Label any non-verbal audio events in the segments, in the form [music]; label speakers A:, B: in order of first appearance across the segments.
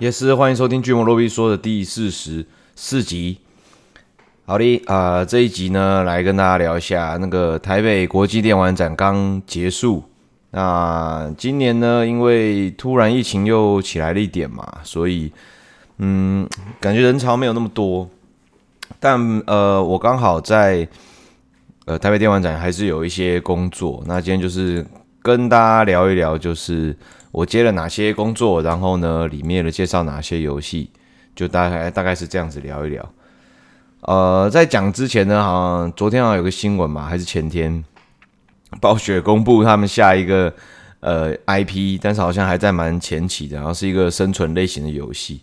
A: 也是欢迎收听《巨魔洛比说》的第四十四集。好的啊、呃，这一集呢，来跟大家聊一下那个台北国际电玩展刚结束。那今年呢，因为突然疫情又起来了一点嘛，所以嗯，感觉人潮没有那么多。但呃，我刚好在呃台北电玩展还是有一些工作。那今天就是跟大家聊一聊，就是。我接了哪些工作，然后呢，里面的介绍哪些游戏，就大概大概是这样子聊一聊。呃，在讲之前呢，好像昨天好像有个新闻嘛，还是前天，暴雪公布他们下一个呃 IP，但是好像还在蛮前期的，然后是一个生存类型的游戏。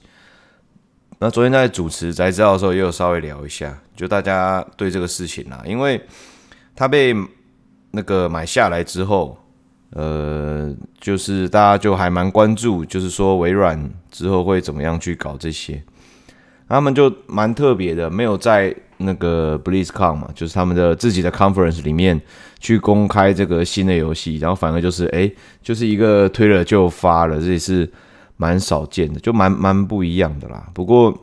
A: 那昨天在主持才知道的时候，也有稍微聊一下，就大家对这个事情啦，因为他被那个买下来之后。呃，就是大家就还蛮关注，就是说微软之后会怎么样去搞这些，他们就蛮特别的，没有在那个 BlizzCon 嘛，就是他们的自己的 conference 里面去公开这个新的游戏，然后反而就是哎，就是一个推了就发了，这也是蛮少见的，就蛮蛮不一样的啦。不过。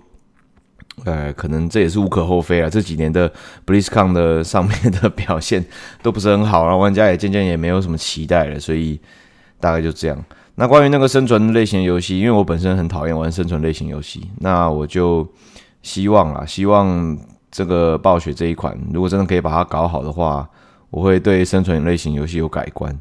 A: 呃，可能这也是无可厚非啊。这几年的 BlizzCon 的上面的表现都不是很好，然后玩家也渐渐也没有什么期待了，所以大概就这样。那关于那个生存类型游戏，因为我本身很讨厌玩生存类型游戏，那我就希望啊，希望这个暴雪这一款，如果真的可以把它搞好的话，我会对生存类型游戏有改观。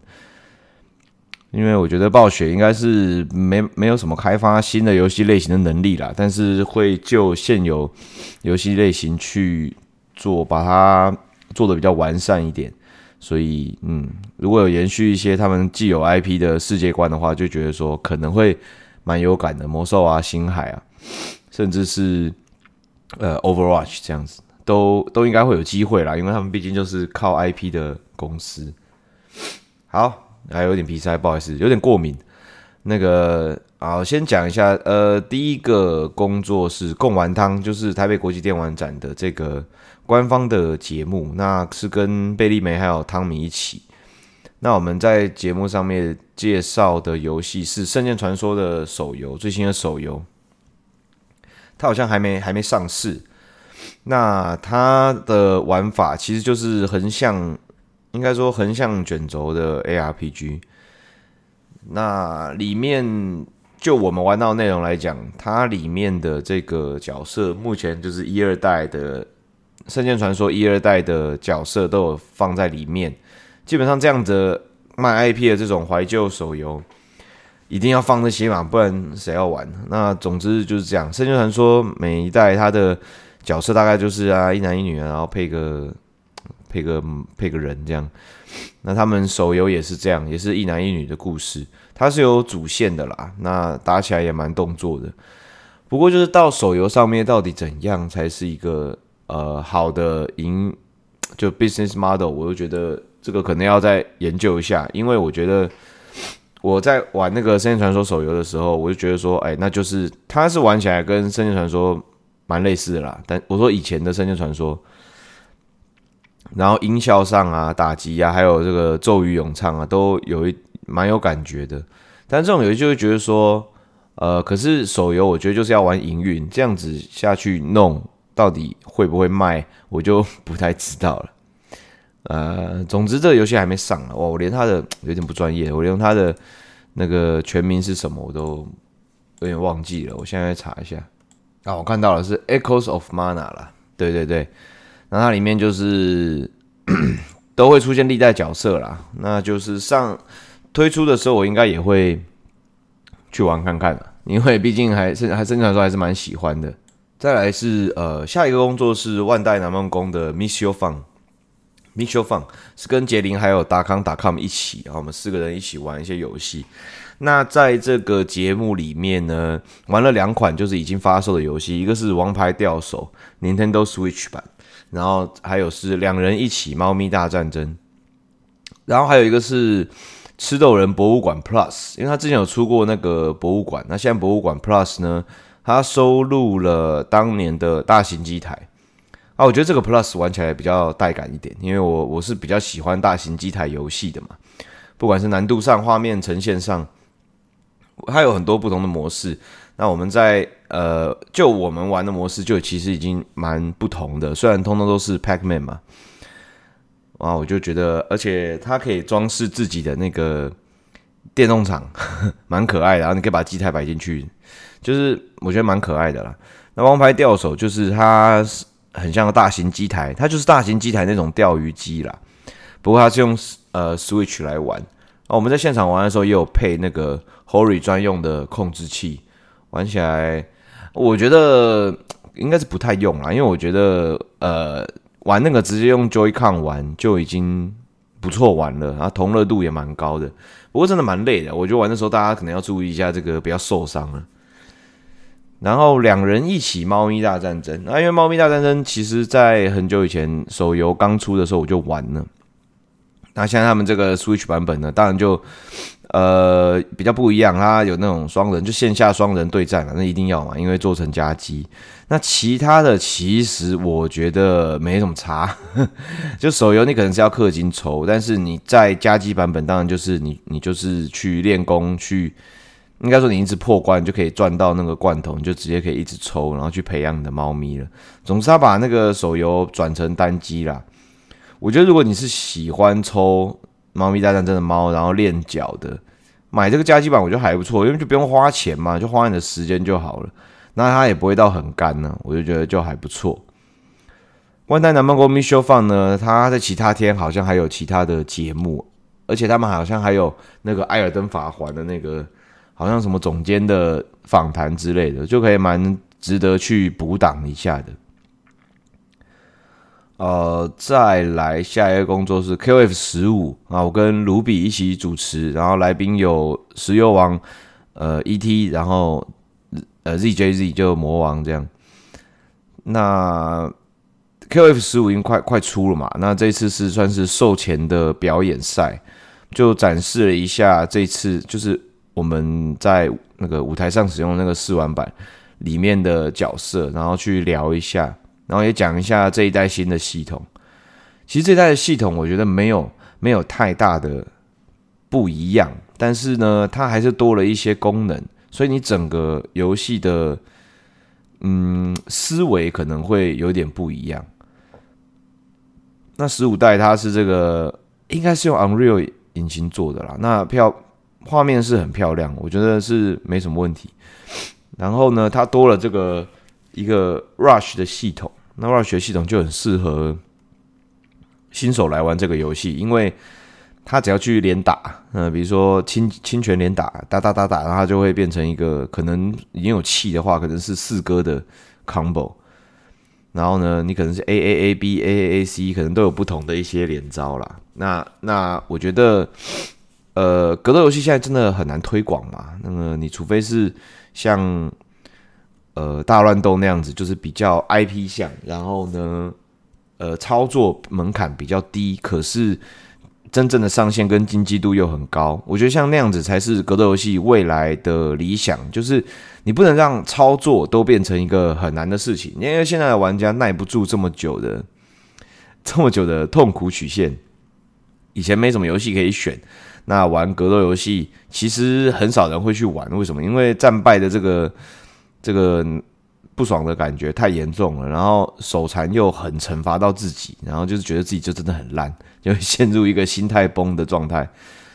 A: 因为我觉得暴雪应该是没没有什么开发新的游戏类型的能力啦，但是会就现有游戏类型去做，把它做的比较完善一点。所以，嗯，如果有延续一些他们既有 IP 的世界观的话，就觉得说可能会蛮有感的。魔兽啊、星海啊，甚至是呃 Overwatch 这样子，都都应该会有机会啦，因为他们毕竟就是靠 IP 的公司。好。还有点鼻塞，不好意思，有点过敏。那个，好，先讲一下，呃，第一个工作是贡丸汤，就是台北国际电玩展的这个官方的节目，那是跟贝利梅还有汤米一起。那我们在节目上面介绍的游戏是《圣剑传说》的手游，最新的手游，它好像还没还没上市。那它的玩法其实就是横向。应该说横向卷轴的 ARPG，那里面就我们玩到内容来讲，它里面的这个角色目前就是一二代的《圣剑传说》一二代的角色都有放在里面。基本上这样子卖 IP 的这种怀旧手游，一定要放这些嘛，不然谁要玩？那总之就是这样，《圣剑传说》每一代它的角色大概就是啊一男一女，然后配个。配个配个人这样，那他们手游也是这样，也是一男一女的故事，它是有主线的啦。那打起来也蛮动作的，不过就是到手游上面到底怎样才是一个呃好的赢就 business model，我就觉得这个可能要再研究一下，因为我觉得我在玩那个《圣剑传说》手游的时候，我就觉得说，哎，那就是它是玩起来跟《圣剑传说》蛮类似的啦。但我说以前的《圣剑传说》。然后音效上啊，打击啊，还有这个咒语咏唱啊，都有一蛮有感觉的。但这种游戏就会觉得说，呃，可是手游我觉得就是要玩营运，这样子下去弄，到底会不会卖，我就不太知道了。呃，总之这个游戏还没上啊，哇，我连它的有点不专业，我连它的那个全名是什么我都有点忘记了，我现在查一下。啊，我看到了是 Echoes of Mana 啦，对对对。那它里面就是 [clears throat] 都会出现历代角色啦，那就是上推出的时候，我应该也会去玩看看的，因为毕竟还是还生产说还是蛮喜欢的。再来是呃下一个工作是万代南梦宫的 Mission Fun，Mission Fun 是跟杰林还有达康达康一起，然后我们四个人一起玩一些游戏。那在这个节目里面呢，玩了两款就是已经发售的游戏，一个是《王牌钓手》Nintendo Switch 版。然后还有是两人一起猫咪大战争，然后还有一个是吃豆人博物馆 Plus，因为他之前有出过那个博物馆，那现在博物馆 Plus 呢，它收录了当年的大型机台。啊，我觉得这个 Plus 玩起来比较带感一点，因为我我是比较喜欢大型机台游戏的嘛，不管是难度上、画面呈现上，它有很多不同的模式。那我们在呃，就我们玩的模式就其实已经蛮不同的，虽然通通都是 Pac-Man 嘛，啊，我就觉得，而且它可以装饰自己的那个电动场，[laughs] 蛮可爱的，然后你可以把机台摆进去，就是我觉得蛮可爱的啦。那王牌钓手就是它很像大型机台，它就是大型机台那种钓鱼机啦，不过它是用呃 Switch 来玩。啊，我们在现场玩的时候也有配那个 Hori 专用的控制器，玩起来我觉得应该是不太用啦，因为我觉得呃玩那个直接用 Joy-Con 玩就已经不错玩了，然后同乐度也蛮高的。不过真的蛮累的，我觉得玩的时候大家可能要注意一下这个不要受伤了。然后两人一起猫咪大战争，那因为猫咪大战争其实在很久以前手游刚出的时候我就玩了。那现在他们这个 Switch 版本呢，当然就呃比较不一样，它有那种双人，就线下双人对战了，那一定要嘛，因为做成家机。那其他的其实我觉得没什么差，[laughs] 就手游你可能是要氪金抽，但是你在家机版本，当然就是你你就是去练功去，应该说你一直破关就可以赚到那个罐头，你就直接可以一直抽，然后去培养你的猫咪了。总之，他把那个手游转成单机啦。我觉得如果你是喜欢抽《猫咪大战真》的猫，然后练脚的，买这个家机版我觉得还不错，因为就不用花钱嘛，就花你的时间就好了。那它也不会到很干呢，我就觉得就还不错。万代南梦宫 Mission Fun 呢，它在其他天好像还有其他的节目，而且他们好像还有那个《艾尔登法环》的那个，好像什么总监的访谈之类的，就可以蛮值得去补档一下的。呃，再来下一个工作是 QF 十五啊，我跟卢比一起主持，然后来宾有石油王，呃，ET，然后呃 ZJZ 就魔王这样。那 QF 十五已经快快出了嘛，那这次是算是售前的表演赛，就展示了一下这次就是我们在那个舞台上使用那个试玩版里面的角色，然后去聊一下。然后也讲一下这一代新的系统。其实这一代的系统，我觉得没有没有太大的不一样，但是呢，它还是多了一些功能，所以你整个游戏的嗯思维可能会有点不一样。那十五代它是这个应该是用 Unreal 引擎做的啦，那漂画面是很漂亮，我觉得是没什么问题。然后呢，它多了这个。一个 Rush 的系统，那 Rush 的系统就很适合新手来玩这个游戏，因为他只要去连打，嗯，比如说侵侵权连打，打打打打，然后它就会变成一个可能已经有气的话，可能是四哥的 combo，然后呢，你可能是 A A A B A A A C，可能都有不同的一些连招啦。那那我觉得，呃，格斗游戏现在真的很难推广嘛，那么你除非是像。呃，大乱斗那样子就是比较 IP 向，然后呢，呃，操作门槛比较低，可是真正的上限跟经济度又很高。我觉得像那样子才是格斗游戏未来的理想，就是你不能让操作都变成一个很难的事情，因为现在的玩家耐不住这么久的这么久的痛苦曲线。以前没什么游戏可以选，那玩格斗游戏其实很少人会去玩，为什么？因为战败的这个。这个不爽的感觉太严重了，然后手残又很惩罚到自己，然后就是觉得自己就真的很烂，就会陷入一个心态崩的状态。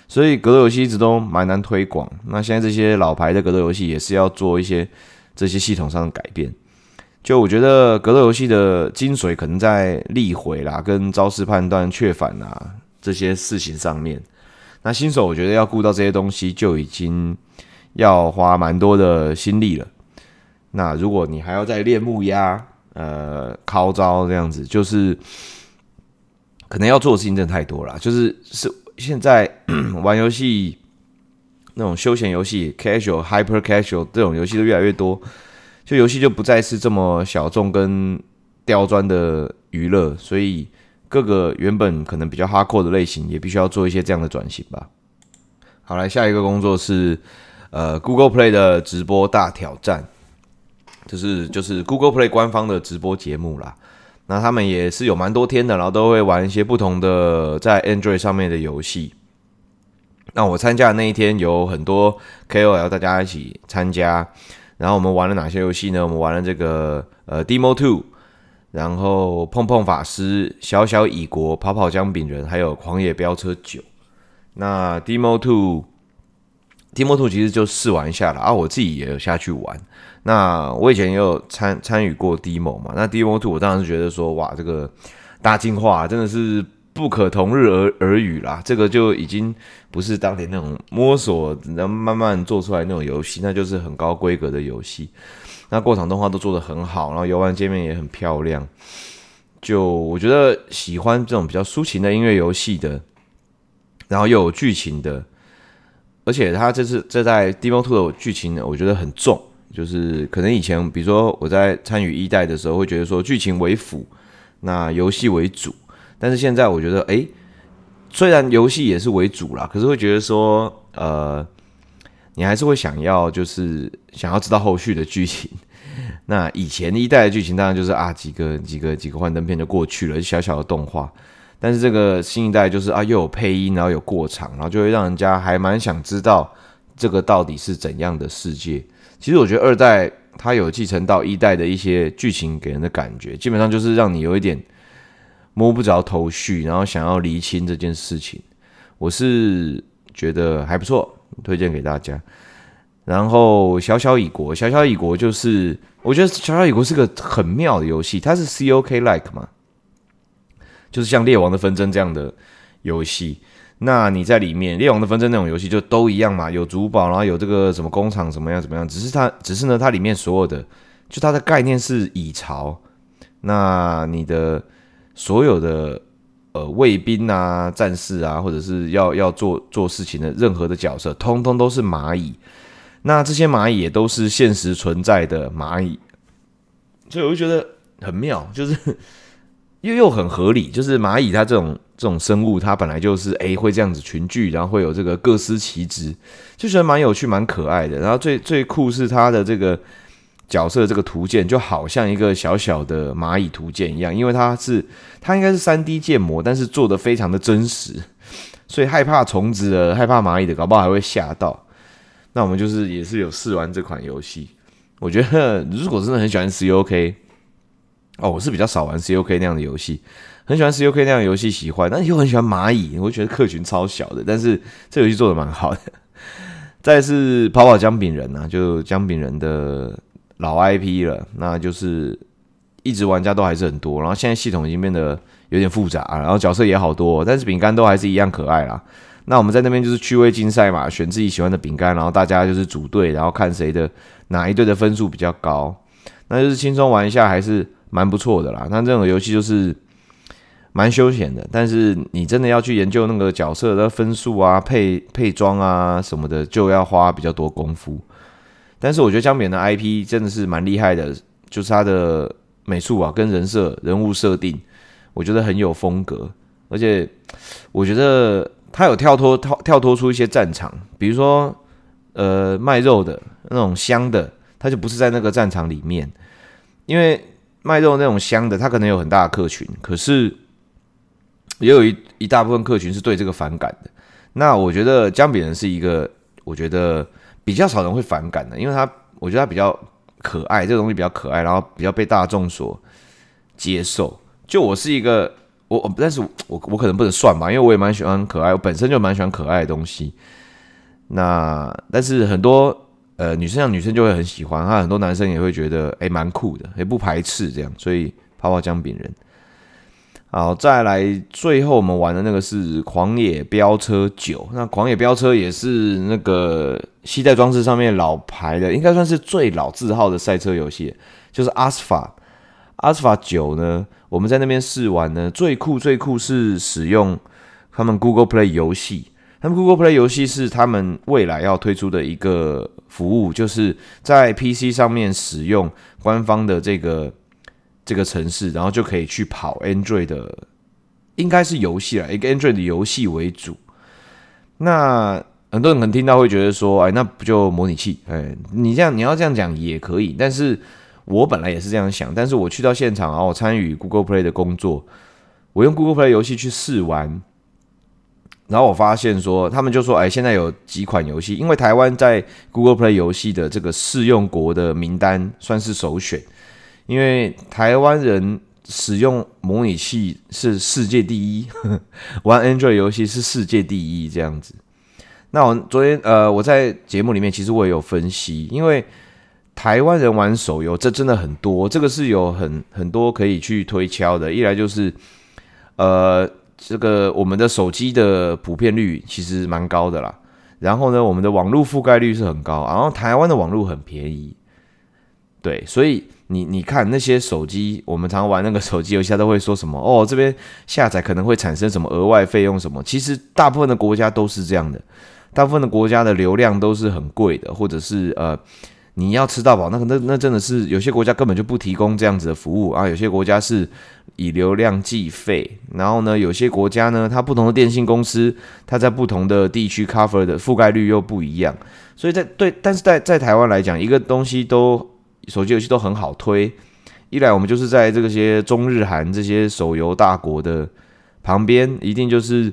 A: 所以格斗游戏一直都蛮难推广。那现在这些老牌的格斗游戏也是要做一些这些系统上的改变。就我觉得格斗游戏的精髓可能在力回啦、跟招式判断、确反啊这些事情上面。那新手我觉得要顾到这些东西，就已经要花蛮多的心力了。那如果你还要再练木压，呃，靠招这样子，就是可能要做的事情真的太多了。就是是现在 [clears throat] 玩游戏那种休闲游戏，casual、hyper casual 这种游戏都越来越多，就游戏就不再是这么小众跟刁钻的娱乐，所以各个原本可能比较 hardcore 的类型，也必须要做一些这样的转型吧。好，来下一个工作是呃 Google Play 的直播大挑战。就是就是 Google Play 官方的直播节目啦，那他们也是有蛮多天的，然后都会玩一些不同的在 Android 上面的游戏。那我参加的那一天有很多 KOL 大家一起参加，然后我们玩了哪些游戏呢？我们玩了这个呃 Demo Two，然后碰碰法师、小小蚁国、跑跑姜饼人，还有狂野飙车九。那 Demo Two，Demo Two 其实就试玩一下了啊，我自己也有下去玩。那我以前也有参参与过 Demo 嘛，那 Demo Two 我当然是觉得说，哇，这个大进化真的是。不可同日而而语啦，这个就已经不是当年那种摸索，然后慢慢做出来那种游戏，那就是很高规格的游戏。那过场动画都做得很好，然后游玩界面也很漂亮。就我觉得喜欢这种比较抒情的音乐游戏的，然后又有剧情的，而且它这次这在 Demo Two 的剧情呢，我觉得很重，就是可能以前比如说我在参与一代的时候，会觉得说剧情为辅，那游戏为主。但是现在我觉得，诶，虽然游戏也是为主啦，可是会觉得说，呃，你还是会想要，就是想要知道后续的剧情。那以前一代的剧情当然就是啊，几个几个几个幻灯片就过去了，小小的动画。但是这个新一代就是啊，又有配音，然后有过场，然后就会让人家还蛮想知道这个到底是怎样的世界。其实我觉得二代它有继承到一代的一些剧情给人的感觉，基本上就是让你有一点。摸不着头绪，然后想要厘清这件事情，我是觉得还不错，推荐给大家。然后小小蚁国，小小蚁国就是我觉得小小蚁国是个很妙的游戏，它是 COK like 嘛，就是像《列王的纷争》这样的游戏。那你在里面，《列王的纷争》那种游戏就都一样嘛，有主堡，然后有这个什么工厂怎么样怎么样，只是它只是呢，它里面所有的就它的概念是蚁巢，那你的。所有的呃卫兵啊、战士啊，或者是要要做做事情的任何的角色，通通都是蚂蚁。那这些蚂蚁也都是现实存在的蚂蚁，所以我就觉得很妙，就是 [laughs] 又又很合理。就是蚂蚁它这种这种生物，它本来就是诶会这样子群聚，然后会有这个各司其职，就觉得蛮有趣、蛮可爱的。然后最最酷是它的这个。角色这个图鉴就好像一个小小的蚂蚁图鉴一样，因为它是它应该是三 D 建模，但是做的非常的真实，所以害怕虫子的、害怕蚂蚁的，搞不好还会吓到。那我们就是也是有试玩这款游戏，我觉得如果真的很喜欢 COK，哦，我是比较少玩 COK 那样的游戏，很喜欢 COK 那样游戏喜欢，但又很喜欢蚂蚁，我觉得客群超小的，但是这游戏做的蛮好的。再是跑跑姜饼人啊，就姜饼人的。老 IP 了，那就是一直玩家都还是很多，然后现在系统已经变得有点复杂，然后角色也好多，但是饼干都还是一样可爱啦。那我们在那边就是趣味竞赛嘛，选自己喜欢的饼干，然后大家就是组队，然后看谁的哪一队的分数比较高，那就是轻松玩一下还是蛮不错的啦。那这种游戏就是蛮休闲的，但是你真的要去研究那个角色的分数啊、配配装啊什么的，就要花比较多功夫。但是我觉得姜饼的 IP 真的是蛮厉害的，就是他的美术啊，跟人设、人物设定，我觉得很有风格。而且我觉得他有跳脱跳跳脱出一些战场，比如说呃卖肉的那种香的，他就不是在那个战场里面，因为卖肉那种香的，他可能有很大的客群，可是也有一一大部分客群是对这个反感的。那我觉得姜饼人是一个，我觉得。比较少人会反感的，因为他，我觉得他比较可爱，这个东西比较可爱，然后比较被大众所接受。就我是一个，我我，但是我我可能不能算吧，因为我也蛮喜欢可爱，我本身就蛮喜欢可爱的东西。那但是很多呃女生像女生就会很喜欢，他很多男生也会觉得诶蛮酷的，也不排斥这样，所以泡泡姜饼人。好，再来，最后我们玩的那个是《狂野飙车九》。那《狂野飙车》也是那个携带装置上面老牌的，应该算是最老字号的赛车游戏，就是阿斯法。阿斯法九呢，我们在那边试玩呢，最酷最酷是使用他们 Google Play 游戏。他们 Google Play 游戏是他们未来要推出的一个服务，就是在 PC 上面使用官方的这个。这个城市，然后就可以去跑 Android 的，应该是游戏了，一个 Android 的游戏为主。那很多人可能听到会觉得说，哎，那不就模拟器？哎，你这样你要这样讲也可以。但是我本来也是这样想，但是我去到现场啊，我参与 Google Play 的工作，我用 Google Play 游戏去试玩，然后我发现说，他们就说，哎，现在有几款游戏，因为台湾在 Google Play 游戏的这个适用国的名单算是首选，因为台湾人使用模拟器是世界第一，呵 [laughs] 呵玩 Android 游戏是世界第一这样子。那我昨天呃，我在节目里面其实我也有分析，因为台湾人玩手游这真的很多，这个是有很很多可以去推敲的。一来就是呃。这个我们的手机的普遍率其实蛮高的啦，然后呢，我们的网络覆盖率是很高，然后台湾的网络很便宜，对，所以你你看那些手机，我们常玩那个手机游戏，它都会说什么哦，这边下载可能会产生什么额外费用什么，其实大部分的国家都是这样的，大部分的国家的流量都是很贵的，或者是呃。你要吃到饱，那个那那真的是有些国家根本就不提供这样子的服务啊，有些国家是以流量计费，然后呢，有些国家呢，它不同的电信公司，它在不同的地区 cover 的覆盖率又不一样，所以在对，但是在在台湾来讲，一个东西都手机游戏都很好推，一来我们就是在这些中日韩这些手游大国的旁边，一定就是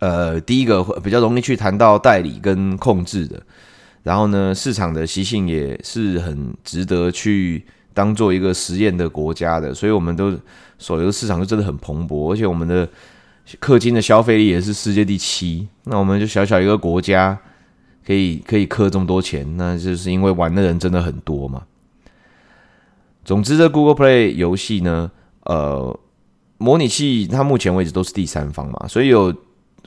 A: 呃第一个比较容易去谈到代理跟控制的。然后呢，市场的习性也是很值得去当做一个实验的国家的，所以我们都手游市场就真的很蓬勃，而且我们的氪金的消费力也是世界第七。那我们就小小一个国家，可以可以氪这么多钱，那就是因为玩的人真的很多嘛。总之，这 Google Play 游戏呢，呃，模拟器它目前为止都是第三方嘛，所以有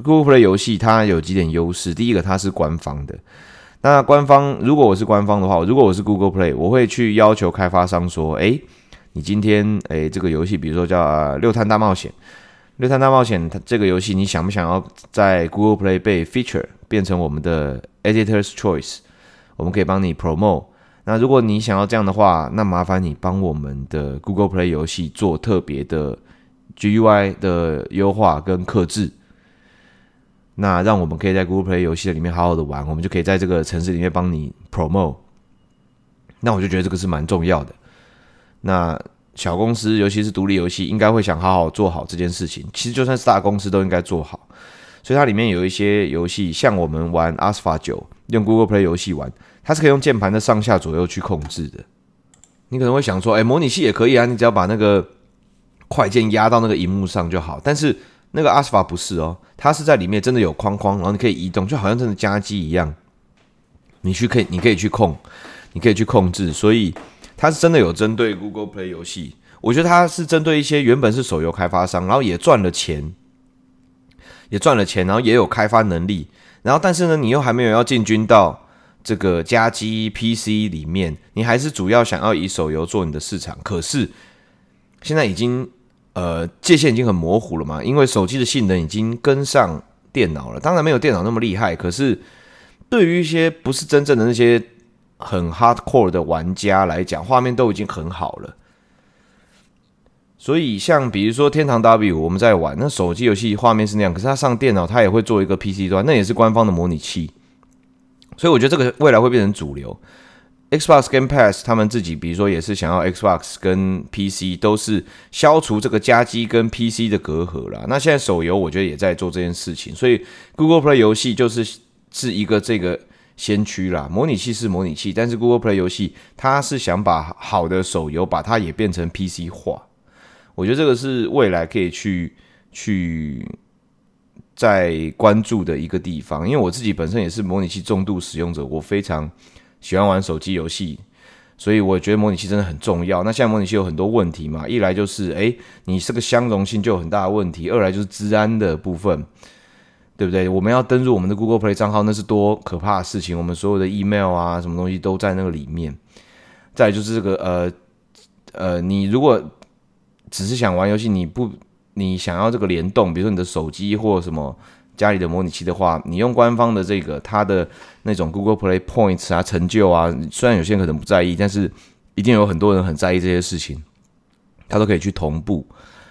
A: Google Play 游戏它有几点优势。第一个，它是官方的。那官方，如果我是官方的话，如果我是 Google Play，我会去要求开发商说：“哎，你今天哎这个游戏，比如说叫《六探大冒险》，《六探大冒险》它这个游戏，你想不想要在 Google Play 被 feature 变成我们的 Editor's Choice？我们可以帮你 promote。那如果你想要这样的话，那麻烦你帮我们的 Google Play 游戏做特别的 GUI 的优化跟克制。”那让我们可以在 Google Play 游戏里面好好的玩，我们就可以在这个城市里面帮你 promote。那我就觉得这个是蛮重要的。那小公司，尤其是独立游戏，应该会想好好做好这件事情。其实就算是大公司都应该做好。所以它里面有一些游戏，像我们玩 Asphalt 9，用 Google Play 游戏玩，它是可以用键盘的上下左右去控制的。你可能会想说，哎，模拟器也可以啊，你只要把那个快键压到那个荧幕上就好。但是那个 Asphalt 不是哦，它是在里面真的有框框，然后你可以移动，就好像真的家机一样。你去可以，你可以去控，你可以去控制，所以它是真的有针对 Google Play 游戏。我觉得它是针对一些原本是手游开发商，然后也赚了钱，也赚了钱，然后也有开发能力，然后但是呢，你又还没有要进军到这个家机 PC 里面，你还是主要想要以手游做你的市场。可是现在已经。呃，界限已经很模糊了嘛，因为手机的性能已经跟上电脑了。当然没有电脑那么厉害，可是对于一些不是真正的那些很 hardcore 的玩家来讲，画面都已经很好了。所以像比如说《天堂 W》，我们在玩那手机游戏画面是那样，可是它上电脑，它也会做一个 PC 端，那也是官方的模拟器。所以我觉得这个未来会变成主流。Xbox Game Pass 他们自己，比如说也是想要 Xbox 跟 PC 都是消除这个家机跟 PC 的隔阂啦。那现在手游我觉得也在做这件事情，所以 Google Play 游戏就是是一个这个先驱啦。模拟器是模拟器，但是 Google Play 游戏它是想把好的手游把它也变成 PC 化。我觉得这个是未来可以去去再关注的一个地方，因为我自己本身也是模拟器重度使用者，我非常。喜欢玩手机游戏，所以我觉得模拟器真的很重要。那现在模拟器有很多问题嘛，一来就是诶，你这个相容性就有很大的问题；二来就是治安的部分，对不对？我们要登入我们的 Google Play 账号，那是多可怕的事情！我们所有的 email 啊，什么东西都在那个里面。再就是这个呃呃，你如果只是想玩游戏，你不你想要这个联动，比如说你的手机或什么。家里的模拟器的话，你用官方的这个，它的那种 Google Play Points 啊，成就啊，虽然有些人可能不在意，但是一定有很多人很在意这些事情，他都可以去同步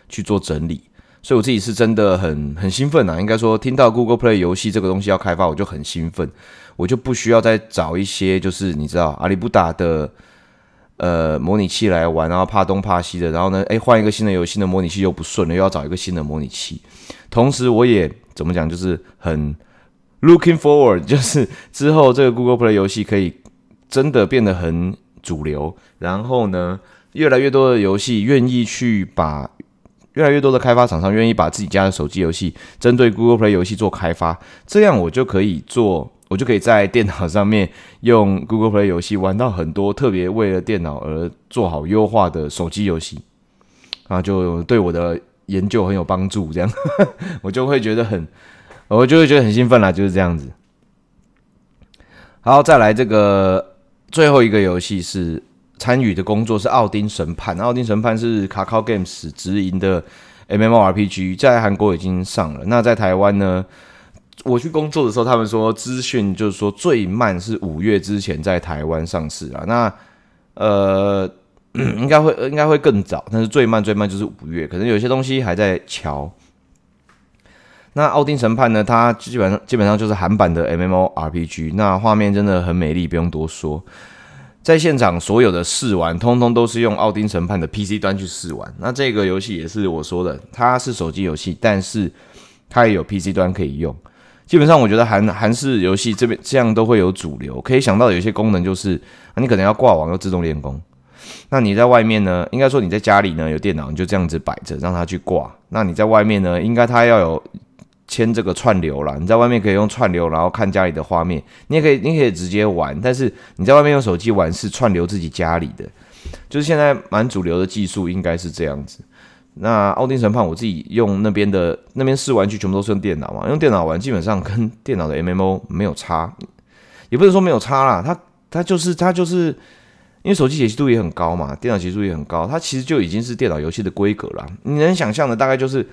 A: 去做整理。所以我自己是真的很很兴奋啊！应该说，听到 Google Play 游戏这个东西要开发，我就很兴奋，我就不需要再找一些就是你知道阿里不达的呃模拟器来玩，然后怕东怕西的，然后呢，诶，换一个新的游戏的模拟器又不顺了，又要找一个新的模拟器。同时，我也怎么讲，就是很 looking forward，[laughs] 就是之后这个 Google Play 游戏可以真的变得很主流，然后呢，越来越多的游戏愿意去把。越来越多的开发厂商愿意把自己家的手机游戏针对 Google Play 游戏做开发，这样我就可以做，我就可以在电脑上面用 Google Play 游戏玩到很多特别为了电脑而做好优化的手机游戏，啊，就对我的研究很有帮助。这样 [laughs] 我就会觉得很，我就会觉得很兴奋啦，就是这样子。好，再来这个最后一个游戏是。参与的工作是《奥丁审判》，《奥丁审判》是 Kakao Games 直营的 MMORPG，在韩国已经上了。那在台湾呢？我去工作的时候，他们说资讯就是说最慢是五月之前在台湾上市啊。那呃，[coughs] 应该会应该会更早，但是最慢最慢就是五月，可能有些东西还在瞧。那《奥丁审判》呢？它基本上基本上就是韩版的 MMORPG，那画面真的很美丽，不用多说。在现场所有的试玩，通通都是用《奥丁审判》的 PC 端去试玩。那这个游戏也是我说的，它是手机游戏，但是它也有 PC 端可以用。基本上，我觉得韩韩式游戏这边这样都会有主流。可以想到有一些功能就是，你可能要挂网，要自动练功。那你在外面呢？应该说你在家里呢有电脑，你就这样子摆着，让它去挂。那你在外面呢？应该它要有。牵这个串流啦，你在外面可以用串流，然后看家里的画面。你也可以，你可以直接玩，但是你在外面用手机玩是串流自己家里的，就是现在蛮主流的技术，应该是这样子。那奥丁审判我自己用那边的那边试玩具全部都是用电脑嘛，用电脑玩基本上跟电脑的 MMO 没有差，也不是说没有差啦，它它就是它就是因为手机解析度也很高嘛，电脑解析度也很高，它其实就已经是电脑游戏的规格了。你能想象的大概就是。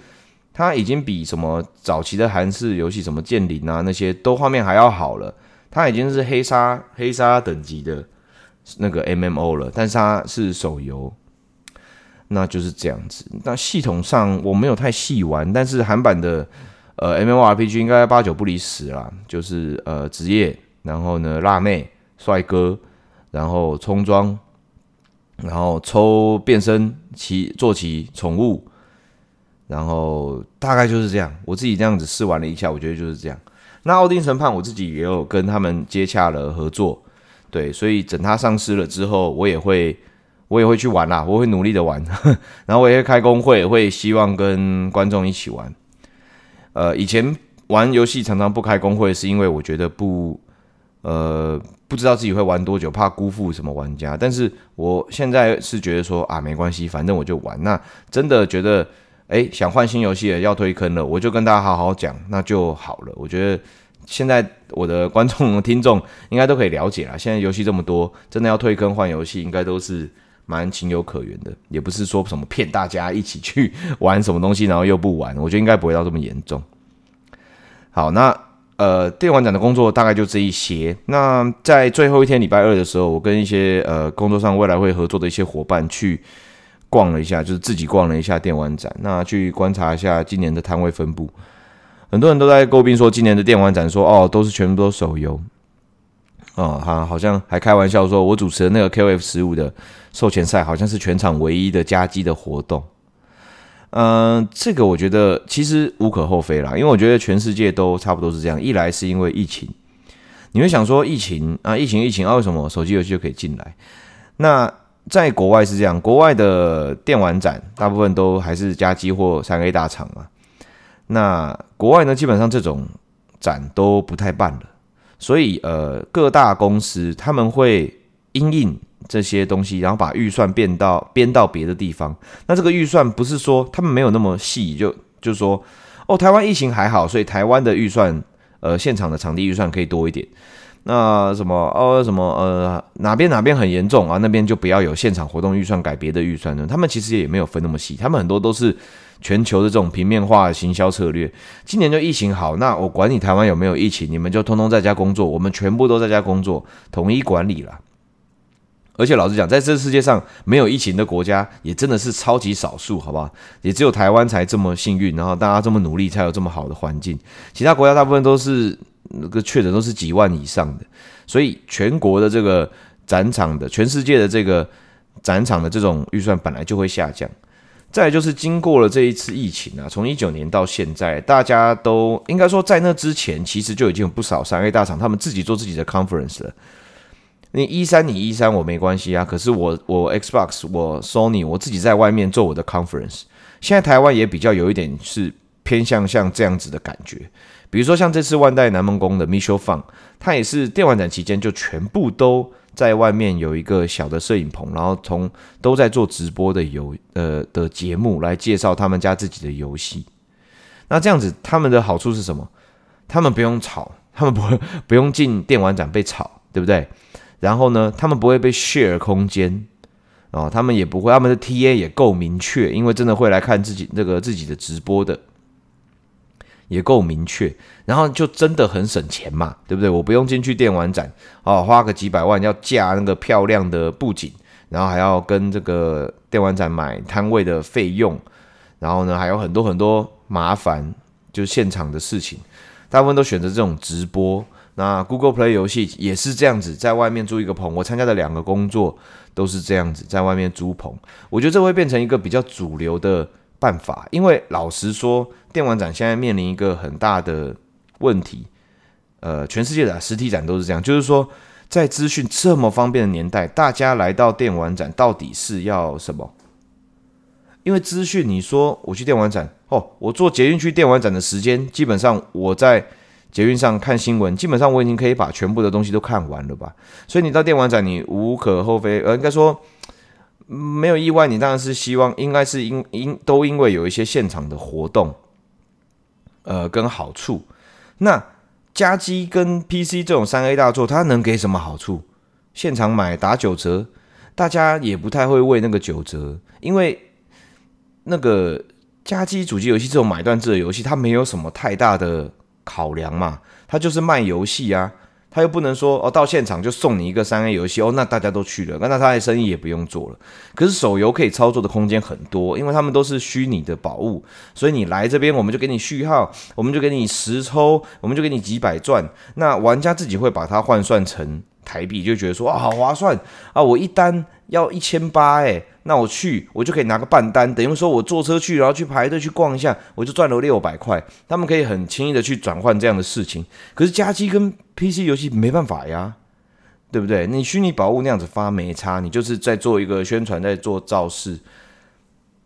A: 它已经比什么早期的韩式游戏，什么剑灵啊那些都画面还要好了。它已经是黑鲨黑鲨等级的那个 MMO 了，但是它是手游，那就是这样子。那系统上我没有太细玩，但是韩版的呃 MMORPG 应该八九不离十啦，就是呃职业，然后呢辣妹、帅哥，然后冲装，然后抽变身、骑坐骑宠物。然后大概就是这样，我自己这样子试玩了一下，我觉得就是这样。那奥丁审判我自己也有跟他们接洽了合作，对，所以等它上市了之后，我也会我也会去玩啦，我会努力的玩，[laughs] 然后我也会开工会，会希望跟观众一起玩。呃，以前玩游戏常常不开工会，是因为我觉得不呃不知道自己会玩多久，怕辜负什么玩家。但是我现在是觉得说啊，没关系，反正我就玩。那真的觉得。哎，想换新游戏了，要推坑了，我就跟大家好好讲，那就好了。我觉得现在我的观众、听众应该都可以了解了。现在游戏这么多，真的要退坑换游戏，应该都是蛮情有可原的，也不是说什么骗大家一起去玩什么东西，然后又不玩。我觉得应该不会到这么严重。好，那呃，电玩展的工作大概就这一些。那在最后一天礼拜二的时候，我跟一些呃工作上未来会合作的一些伙伴去。逛了一下，就是自己逛了一下电玩展，那去观察一下今年的摊位分布。很多人都在诟病说，今年的电玩展说哦，都是全部都手游。哦，哈，好像还开玩笑说，我主持的那个 KOF 十五的授权赛，好像是全场唯一的加机的活动。嗯、这个我觉得其实无可厚非啦，因为我觉得全世界都差不多是这样。一来是因为疫情，你会想说疫情啊，疫情疫情啊，为什么手机游戏就可以进来？那在国外是这样，国外的电玩展大部分都还是家机或三 A 大厂嘛。那国外呢，基本上这种展都不太办了，所以呃，各大公司他们会因应这些东西，然后把预算变到编到别的地方。那这个预算不是说他们没有那么细，就就说哦，台湾疫情还好，所以台湾的预算呃，现场的场地预算可以多一点。那什么哦什么呃哪边哪边很严重啊？那边就不要有现场活动预算，改别的预算呢？他们其实也没有分那么细，他们很多都是全球的这种平面化行销策略。今年就疫情好，那我管你台湾有没有疫情，你们就通通在家工作，我们全部都在家工作，统一管理了。而且老实讲，在这世界上没有疫情的国家也真的是超级少数，好不好？也只有台湾才这么幸运，然后大家这么努力，才有这么好的环境。其他国家大部分都是。那个确诊都是几万以上的，所以全国的这个展场的，全世界的这个展场的这种预算本来就会下降。再就是经过了这一次疫情啊，从一九年到现在，大家都应该说在那之前，其实就已经有不少三 A 大厂他们自己做自己的 conference 了。你一三你一三我没关系啊，可是我我 Xbox 我 Sony 我自己在外面做我的 conference。现在台湾也比较有一点是偏向像这样子的感觉，比如说像这次万代南梦宫的 Michel Fun，他也是电玩展期间就全部都。在外面有一个小的摄影棚，然后从都在做直播的游呃的节目来介绍他们家自己的游戏。那这样子他们的好处是什么？他们不用吵，他们不不用进电玩展被吵，对不对？然后呢，他们不会被 share 空间哦，他们也不会，他们的 TA 也够明确，因为真的会来看自己那个自己的直播的。也够明确，然后就真的很省钱嘛，对不对？我不用进去电玩展哦，花个几百万要架那个漂亮的布景，然后还要跟这个电玩展买摊位的费用，然后呢还有很多很多麻烦，就是现场的事情，大部分都选择这种直播。那 Google Play 游戏也是这样子，在外面租一个棚。我参加的两个工作都是这样子，在外面租棚。我觉得这会变成一个比较主流的办法，因为老实说，电玩展现在面临一个很大的问题，呃，全世界的实体展都是这样，就是说，在资讯这么方便的年代，大家来到电玩展到底是要什么？因为资讯，你说我去电玩展，哦，我坐捷运去电玩展的时间，基本上我在捷运上看新闻，基本上我已经可以把全部的东西都看完了吧？所以你到电玩展，你无可厚非，呃，应该说。没有意外，你当然是希望，应该是因因都因为有一些现场的活动，呃，跟好处。那加机跟 PC 这种三 A 大作，它能给什么好处？现场买打九折，大家也不太会为那个九折，因为那个加机主机游戏这种买断制的游戏，它没有什么太大的考量嘛，它就是卖游戏啊。他又不能说哦，到现场就送你一个三 A 游戏哦，那大家都去了，那他的生意也不用做了。可是手游可以操作的空间很多，因为他们都是虚拟的宝物，所以你来这边，我们就给你序号，我们就给你实抽，我们就给你几百钻。那玩家自己会把它换算成台币，就觉得说啊，好划算啊，我一单要一千八哎。那我去，我就可以拿个半单，等于说我坐车去，然后去排队去逛一下，我就赚了六百块。他们可以很轻易的去转换这样的事情。可是家机跟 PC 游戏没办法呀，对不对？你虚拟宝物那样子发没差，你就是在做一个宣传，在做造势。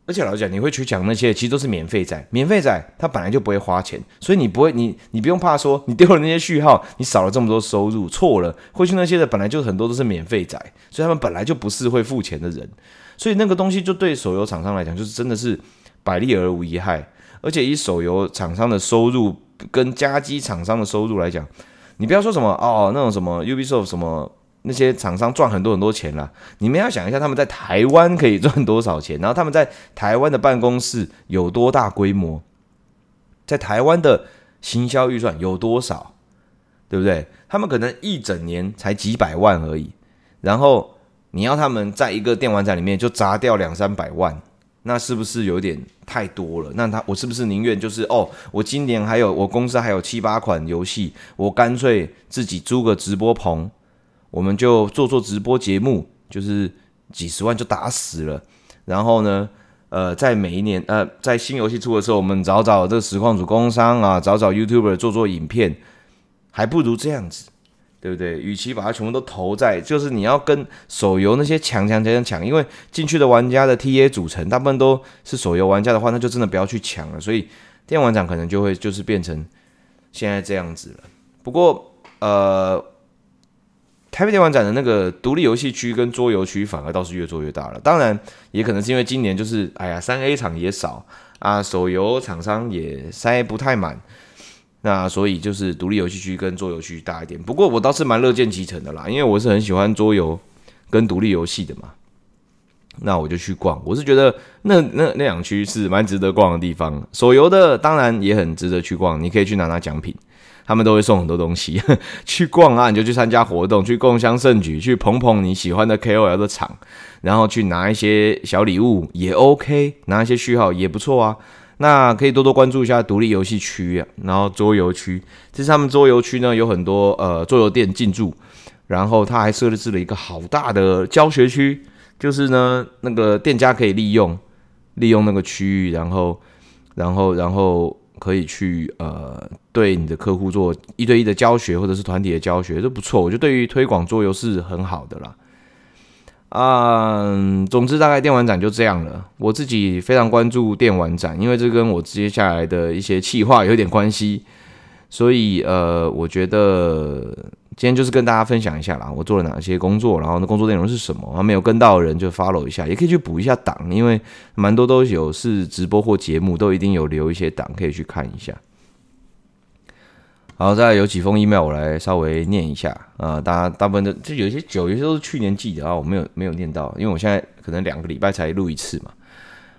A: 而且老实讲，你会去抢那些，其实都是免费仔。免费仔他本来就不会花钱，所以你不会，你你不用怕说你丢了那些序号，你少了这么多收入。错了，会去那些的本来就很多都是免费仔，所以他们本来就不是会付钱的人。所以那个东西就对手游厂商来讲，就是真的是百利而无一害。而且以手游厂商的收入跟家机厂商的收入来讲，你不要说什么哦，那种什么 Ubisoft 什么那些厂商赚很多很多钱啦，你们要想一下他们在台湾可以赚多少钱，然后他们在台湾的办公室有多大规模，在台湾的行销预算有多少，对不对？他们可能一整年才几百万而已，然后。你要他们在一个电玩展里面就砸掉两三百万，那是不是有点太多了？那他我是不是宁愿就是哦，我今年还有我公司还有七八款游戏，我干脆自己租个直播棚，我们就做做直播节目，就是几十万就打死了。然后呢，呃，在每一年呃，在新游戏出的时候，我们找找这个实况主工商啊，找找 YouTuber 做做影片，还不如这样子。对不对？与其把它全部都投在，就是你要跟手游那些抢抢抢抢，因为进去的玩家的 TA 组成大部分都是手游玩家的话，那就真的不要去抢了。所以电玩展可能就会就是变成现在这样子了。不过呃，台北电玩展的那个独立游戏区跟桌游区反而倒是越做越大了。当然也可能是因为今年就是哎呀，三 A 厂也少啊，手游厂商也塞不太满。那所以就是独立游戏区跟桌游区大一点，不过我倒是蛮乐见其成的啦，因为我是很喜欢桌游跟独立游戏的嘛。那我就去逛，我是觉得那那那两区是蛮值得逛的地方。手游的当然也很值得去逛，你可以去拿拿奖品，他们都会送很多东西。[laughs] 去逛啊，你就去参加活动，去共襄盛举，去捧捧你喜欢的 KOL 的场，然后去拿一些小礼物也 OK，拿一些序号也不错啊。那可以多多关注一下独立游戏区啊，然后桌游区，其实他们桌游区呢有很多呃桌游店进驻，然后他还设置了一个好大的教学区，就是呢那个店家可以利用，利用那个区域，然后然后然后可以去呃对你的客户做一对一的教学，或者是团体的教学，都不错。我觉得对于推广桌游是很好的啦。啊、总之大概电玩展就这样了。我自己非常关注电玩展，因为这跟我接下来的一些企划有点关系，所以呃，我觉得今天就是跟大家分享一下啦，我做了哪些工作，然后那工作内容是什么。还没有跟到的人就 follow 一下，也可以去补一下档，因为蛮多都有是直播或节目，都一定有留一些档可以去看一下。好，再有几封 email，我来稍微念一下啊、呃。大家大部分都就有些酒，有些都是去年寄的啊，我没有没有念到，因为我现在可能两个礼拜才录一次嘛。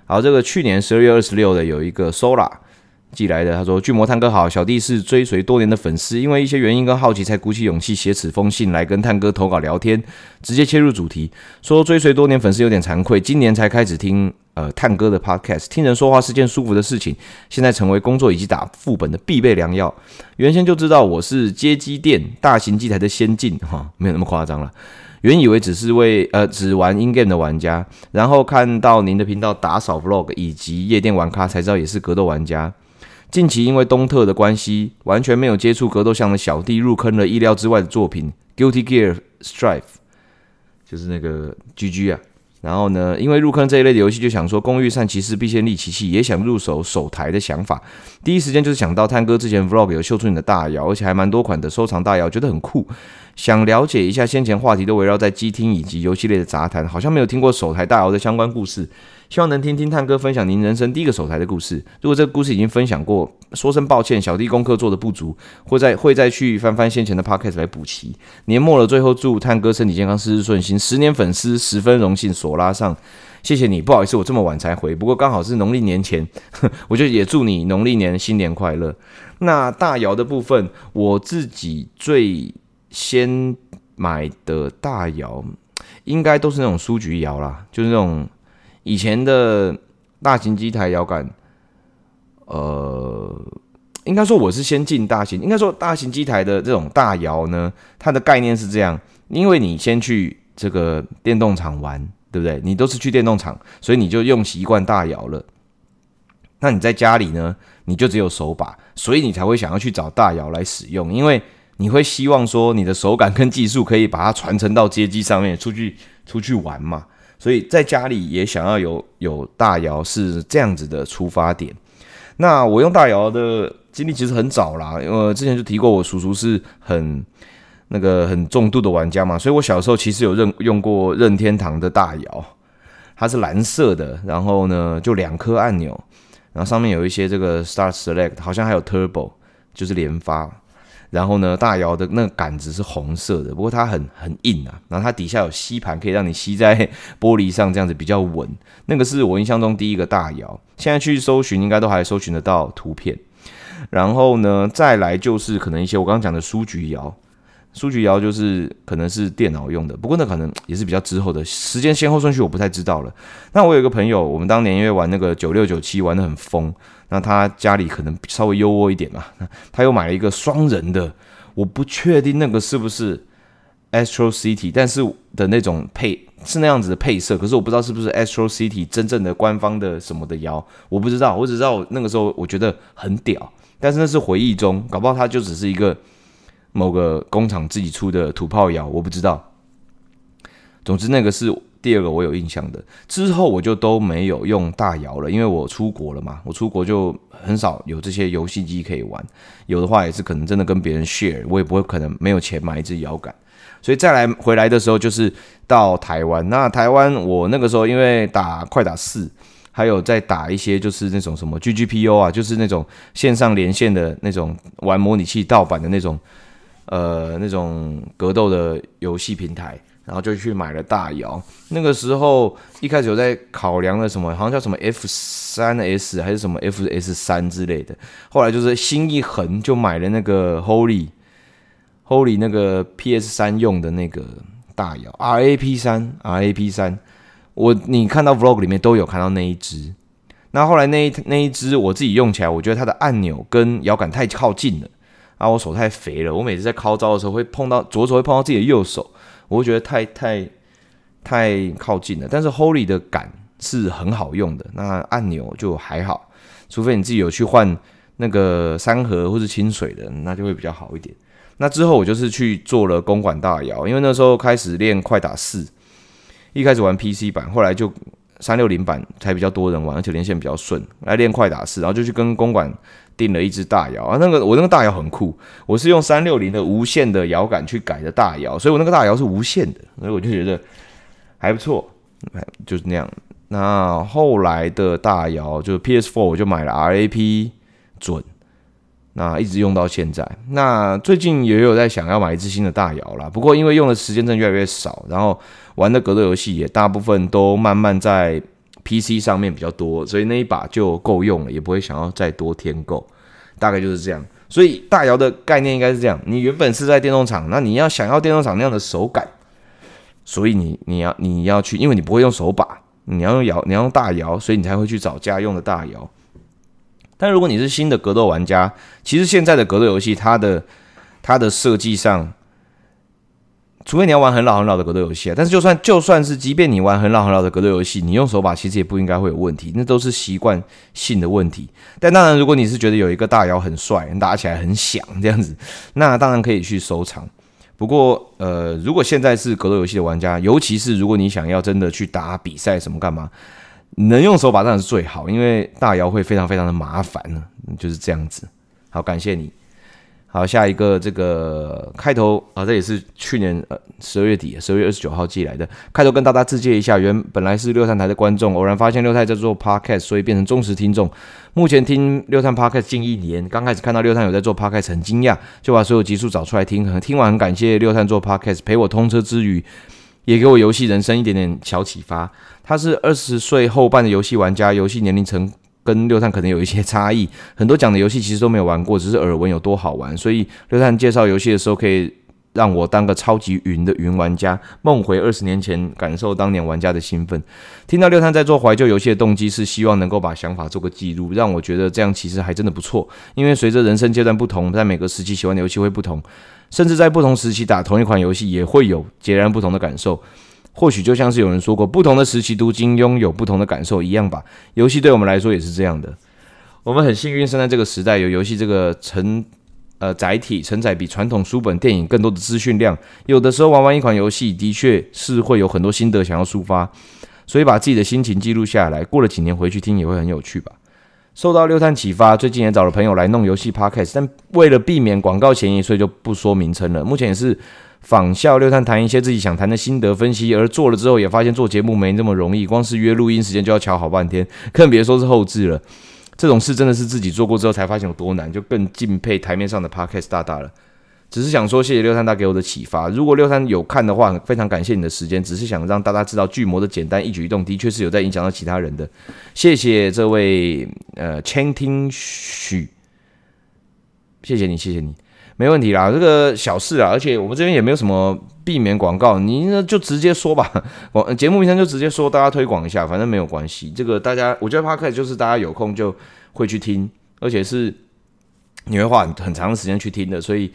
A: 好，这个去年十二月二十六的有一个 Sola 寄来的，他说：“巨魔探哥好，小弟是追随多年的粉丝，因为一些原因跟好奇才鼓起勇气写此封信来跟探哥投稿聊天，直接切入主题，说追随多年粉丝有点惭愧，今年才开始听。”呃，探哥的 podcast，听人说话是件舒服的事情，现在成为工作以及打副本的必备良药。原先就知道我是街机店大型机台的先进哈，没有那么夸张了。原以为只是为呃只玩 in game 的玩家，然后看到您的频道打扫 vlog 以及夜店玩咖，才知道也是格斗玩家。近期因为东特的关系，完全没有接触格斗向的小弟入坑了意料之外的作品《Guilty Gear Strive》，就是那个 GG 啊。然后呢，因为入坑这一类的游戏，就想说“工欲善其事，必先利其器”，也想入手手台的想法。第一时间就是想到探哥之前 Vlog 有秀出你的大窑，而且还蛮多款的收藏大窑，觉得很酷。想了解一下，先前话题都围绕在机厅以及游戏类的杂谈，好像没有听过手台大姚的相关故事。希望能听听探哥分享您人生第一个手台的故事。如果这个故事已经分享过，说声抱歉，小弟功课做的不足，会再会再去翻翻先前的 podcast 来补齐。年末了，最后祝探哥身体健康，事事顺心。十年粉丝十分荣幸，索拉上，谢谢你。不好意思，我这么晚才回，不过刚好是农历年前，[laughs] 我就也祝你农历年新年快乐。那大姚的部分，我自己最先买的大窑，应该都是那种书局窑啦，就是那种。以前的大型机台摇杆，呃，应该说我是先进大型，应该说大型机台的这种大窑呢，它的概念是这样，因为你先去这个电动厂玩，对不对？你都是去电动厂，所以你就用习惯大窑了。那你在家里呢，你就只有手把，所以你才会想要去找大窑来使用，因为你会希望说你的手感跟技术可以把它传承到街机上面，出去出去玩嘛。所以在家里也想要有有大窑是这样子的出发点。那我用大窑的经历其实很早啦，因为之前就提过，我叔叔是很那个很重度的玩家嘛，所以我小时候其实有任用过任天堂的大窑，它是蓝色的，然后呢就两颗按钮，然后上面有一些这个 Start Select，好像还有 Turbo，就是连发。然后呢，大窑的那个杆子是红色的，不过它很很硬啊。然后它底下有吸盘，可以让你吸在玻璃上，这样子比较稳。那个是我印象中第一个大窑，现在去搜寻应该都还搜寻得到图片。然后呢，再来就是可能一些我刚刚讲的书局窑，数据摇就是可能是电脑用的，不过那可能也是比较之后的时间先后顺序，我不太知道了。那我有一个朋友，我们当年因为玩那个九六九七玩得很疯。那他家里可能稍微优渥一点嘛，他又买了一个双人的，我不确定那个是不是 Astro City，但是的那种配是那样子的配色，可是我不知道是不是 Astro City 真正的官方的什么的摇，我不知道，我只知道那个时候我觉得很屌，但是那是回忆中，搞不好它就只是一个某个工厂自己出的土炮窑，我不知道。总之那个是。第二个我有印象的，之后我就都没有用大窑了，因为我出国了嘛，我出国就很少有这些游戏机可以玩，有的话也是可能真的跟别人 share，我也不会可能没有钱买一支摇杆，所以再来回来的时候就是到台湾，那台湾我那个时候因为打快打四，还有在打一些就是那种什么 GGPO 啊，就是那种线上连线的那种玩模拟器盗版的那种，呃，那种格斗的游戏平台。然后就去买了大摇，那个时候一开始有在考量了什么，好像叫什么 F 三 S 还是什么 F S 三之类的。后来就是心一横，就买了那个 Holy Holy 那个 P S 三用的那个大摇 R A P 三 R A P 三。我你看到 Vlog 里面都有看到那一只。那后来那一那一只我自己用起来，我觉得它的按钮跟摇杆太靠近了啊，我手太肥了，我每次在靠招的时候会碰到左手会碰到自己的右手。我会觉得太太太靠近了，但是 Holy 的杆是很好用的，那按钮就还好，除非你自己有去换那个三和或是清水的，那就会比较好一点。那之后我就是去做了公馆大窑，因为那时候开始练快打四，一开始玩 PC 版，后来就三六零版才比较多人玩，而且连线比较顺，来练快打四，然后就去跟公馆订了一只大窑啊。那个我那个大窑很酷，我是用三六零的无线的摇杆去改的大窑，所以我那个大窑是无线的，所以我就觉得还不错，就是那样。那后来的大窑就 PS4，我就买了 RAP 准。那一直用到现在。那最近也有在想要买一支新的大窑啦，不过因为用的时间真的越来越少，然后玩的格斗游戏也大部分都慢慢在 PC 上面比较多，所以那一把就够用了，也不会想要再多添购。大概就是这样。所以大窑的概念应该是这样：你原本是在电动厂，那你要想要电动厂那样的手感，所以你你要你要去，因为你不会用手把，你要用摇，你要用大摇，所以你才会去找家用的大摇。但如果你是新的格斗玩家，其实现在的格斗游戏，它的它的设计上，除非你要玩很老很老的格斗游戏啊，但是就算就算是，即便你玩很老很老的格斗游戏，你用手把其实也不应该会有问题，那都是习惯性的问题。但当然，如果你是觉得有一个大窑很帅，打起来很响这样子，那当然可以去收藏。不过，呃，如果现在是格斗游戏的玩家，尤其是如果你想要真的去打比赛什么干嘛？能用手把当然是最好，因为大窑会非常非常的麻烦呢，就是这样子。好，感谢你。好，下一个这个开头啊，这也是去年呃十二月底十二月二十九号寄来的。开头跟大家自介一下，原本来是六探台的观众，偶然发现六探在做 podcast，所以变成忠实听众。目前听六探 podcast 近一年，刚开始看到六探有在做 podcast，很惊讶，就把所有集数找出来听。听完很感谢六探做 podcast，陪我通车之余，也给我游戏人生一点点小启发。他是二十岁后半的游戏玩家，游戏年龄层跟六探可能有一些 [laughs] 差异。很多讲的游戏其实都没有玩过，只是耳闻有多好玩。所以六探介绍游戏的时候，可以让我当个超级云的云玩家，梦回二十年前，感受当年玩家的兴奋。听到六探在做怀旧游戏的动机是希望能够把想法做个记录，让我觉得这样其实还真的不错。因为随着人生阶段不同，在每个时期喜欢的游戏会不同，甚至在不同时期打同一款游戏也会有截然不同的感受。或许就像是有人说过，不同的时期读经拥有不同的感受一样吧。游戏对我们来说也是这样的。我们很幸运生在这个时代，有游戏这个承呃载体承载比传统书本、电影更多的资讯量。有的时候玩完一款游戏，的确是会有很多心得想要抒发，所以把自己的心情记录下来，过了几年回去听也会很有趣吧。受到六探启发，最近也找了朋友来弄游戏 Podcast，但为了避免广告嫌疑，所以就不说名称了。目前也是。仿效六探谈一些自己想谈的心得分析，而做了之后也发现做节目没那么容易，光是约录音时间就要乔好半天，更别说是后制了。这种事真的是自己做过之后才发现有多难，就更敬佩台面上的 Podcast 大大了。只是想说谢谢六三大给我的启发，如果六三有看的话，非常感谢你的时间。只是想让大家知道巨魔的简单一举一动的确是有在影响到其他人的。谢谢这位呃倾听许，谢谢你，谢谢你。没问题啦，这个小事啊，而且我们这边也没有什么避免广告，你呢就直接说吧，[laughs] 广节目名称就直接说，大家推广一下，反正没有关系。这个大家，我觉得 Podcast 就是大家有空就会去听，而且是你会花很很长的时间去听的，所以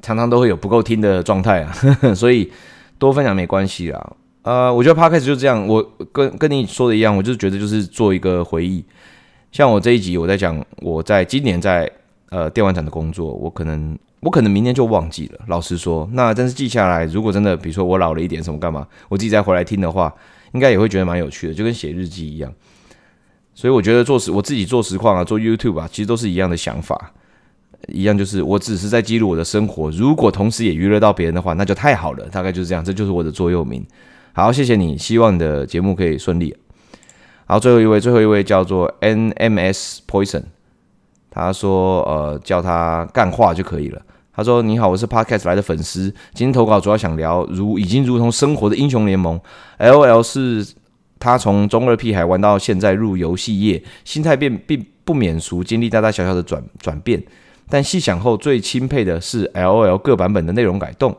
A: 常常都会有不够听的状态啊，呵呵，所以多分享没关系啦。呃，我觉得 Podcast 就这样，我跟跟你说的一样，我就是觉得就是做一个回忆，像我这一集我在讲我在今年在呃电玩展的工作，我可能。我可能明天就忘记了，老实说。那但是记下来，如果真的，比如说我老了一点，什么干嘛，我自己再回来听的话，应该也会觉得蛮有趣的，就跟写日记一样。所以我觉得做实，我自己做实况啊，做 YouTube 啊，其实都是一样的想法，一样就是我只是在记录我的生活。如果同时也娱乐到别人的话，那就太好了。大概就是这样，这就是我的座右铭。好，谢谢你，希望你的节目可以顺利。好，最后一位，最后一位叫做 NMS Poison，他说，呃，叫他干话就可以了。他说：“你好，我是 Podcast 来的粉丝。今天投稿主要想聊如已经如同生活的英雄联盟。LOL 是他从中二屁孩玩到现在入游戏业，心态变并不免俗，经历大大小小的转转变。但细想后，最钦佩的是 LOL 各版本的内容改动。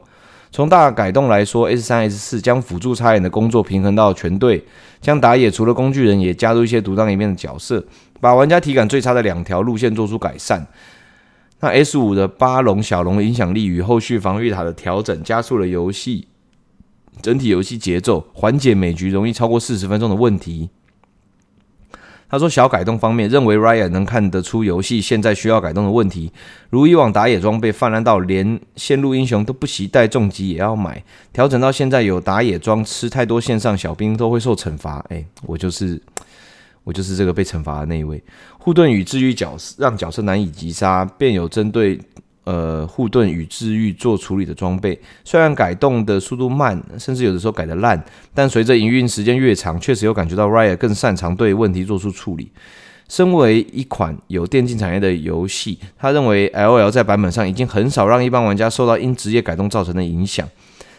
A: 从大改动来说，S 三 S 四将辅助插眼的工作平衡到全队，将打野除了工具人也加入一些独当一面的角色，把玩家体感最差的两条路线做出改善。”那 S 五的巴龙小龙影响力与后续防御塔的调整，加速了游戏整体游戏节奏，缓解每局容易超过四十分钟的问题。他说小改动方面，认为 Riot 能看得出游戏现在需要改动的问题，如以往打野装备泛滥到连线路英雄都不惜带重击也要买，调整到现在有打野装吃太多线上小兵都会受惩罚。哎，我就是我就是这个被惩罚的那一位。护盾与治愈角色让角色难以击杀，便有针对。呃，护盾与治愈做处理的装备，虽然改动的速度慢，甚至有的时候改得烂，但随着营运时间越长，确实有感觉到 Riot 更擅长对问题做出处理。身为一款有电竞产业的游戏，他认为 LOL 在版本上已经很少让一般玩家受到因职业改动造成的影响。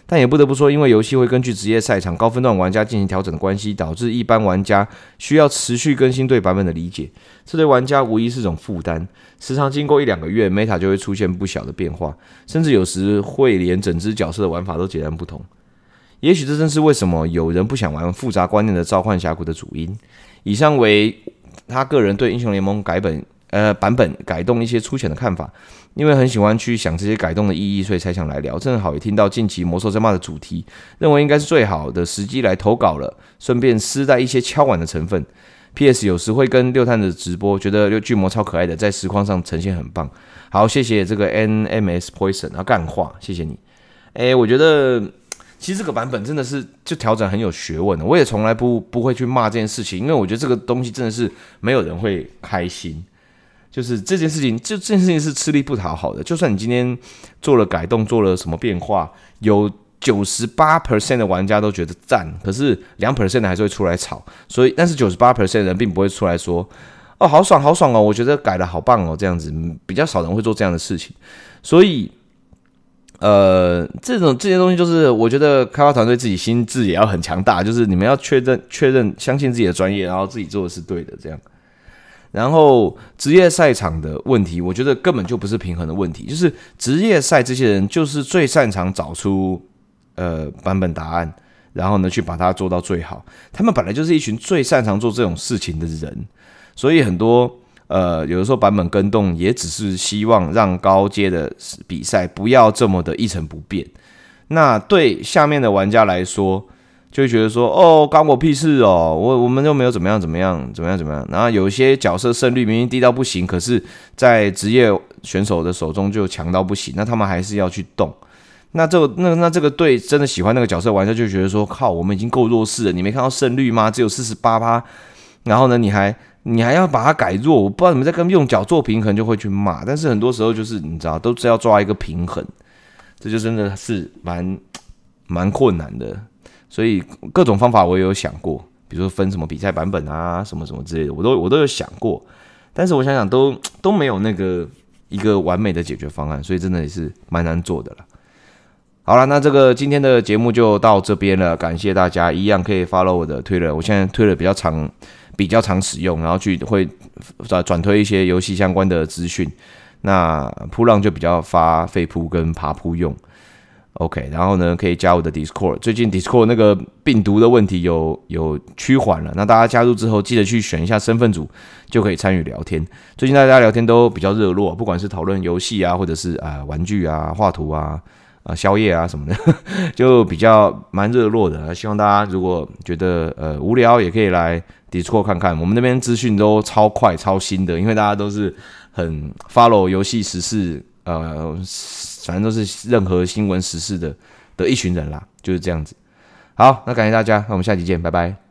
A: 但也不得不说，因为游戏会根据职业赛场高分段玩家进行调整的关系，导致一般玩家需要持续更新对版本的理解，这对玩家无疑是种负担。时常经过一两个月，Meta 就会出现不小的变化，甚至有时会连整只角色的玩法都截然不同。也许这正是为什么有人不想玩复杂观念的召唤峡谷的主因。以上为他个人对英雄联盟改本呃版本改动一些粗浅的看法。因为很喜欢去想这些改动的意义，所以才想来聊。正好也听到近期魔兽争霸的主题，认为应该是最好的时机来投稿了，顺便丝带一些敲碗的成分。P.S. 有时会跟六探的直播，觉得六巨魔超可爱的，在实况上呈现很棒。好，谢谢这个 N.M.S. Poison 啊，干话，谢谢你。诶，我觉得其实这个版本真的是就调整很有学问的。我也从来不不会去骂这件事情，因为我觉得这个东西真的是没有人会开心。就是这件事情，就这件事情是吃力不讨好的。就算你今天做了改动，做了什么变化，有九十八 percent 的玩家都觉得赞，可是两 percent 的还是会出来吵。所以，但是九十八 percent 的人并不会出来说：“哦，好爽，好爽哦！”我觉得改的好棒哦，这样子比较少人会做这样的事情。所以，呃，这种这些东西，就是我觉得开发团队自己心智也要很强大，就是你们要确认、确认、相信自己的专业，然后自己做的是对的，这样。然后职业赛场的问题，我觉得根本就不是平衡的问题，就是职业赛这些人就是最擅长找出呃版本答案，然后呢去把它做到最好。他们本来就是一群最擅长做这种事情的人，所以很多呃有的时候版本更动也只是希望让高阶的比赛不要这么的一成不变。那对下面的玩家来说，就会觉得说，哦，关我屁事哦，我我们又没有怎么样怎么样怎么样怎么样。然后有一些角色胜率明明低到不行，可是，在职业选手的手中就强到不行，那他们还是要去动。那这个那那这个队真的喜欢那个角色玩家就觉得说，靠，我们已经够弱势了，你没看到胜率吗？只有四十八趴。然后呢，你还你还要把它改弱，我不知道你们在跟用脚做平衡，就会去骂。但是很多时候就是你知道，都是要抓一个平衡，这就真的是蛮蛮困难的。所以各种方法我也有想过，比如说分什么比赛版本啊，什么什么之类的，我都我都有想过，但是我想想都都没有那个一个完美的解决方案，所以真的也是蛮难做的了。好了，那这个今天的节目就到这边了，感谢大家，一样可以 follow 我的推了，我现在推了比较长，比较常使用，然后去会转转推一些游戏相关的资讯，那扑浪就比较发废扑跟爬扑用。OK，然后呢，可以加我的 Discord。最近 Discord 那个病毒的问题有有趋缓了。那大家加入之后，记得去选一下身份组，就可以参与聊天。最近大家聊天都比较热络，不管是讨论游戏啊，或者是啊、玩具啊、画图啊、啊、宵夜啊什么的，[laughs] 就比较蛮热络的。希望大家如果觉得呃无聊，也可以来 Discord 看看。我们那边资讯都超快、超新的，因为大家都是很 follow 游戏时事，呃。反正都是任何新闻时事的的一群人啦，就是这样子。好，那感谢大家，那我们下期见，拜拜。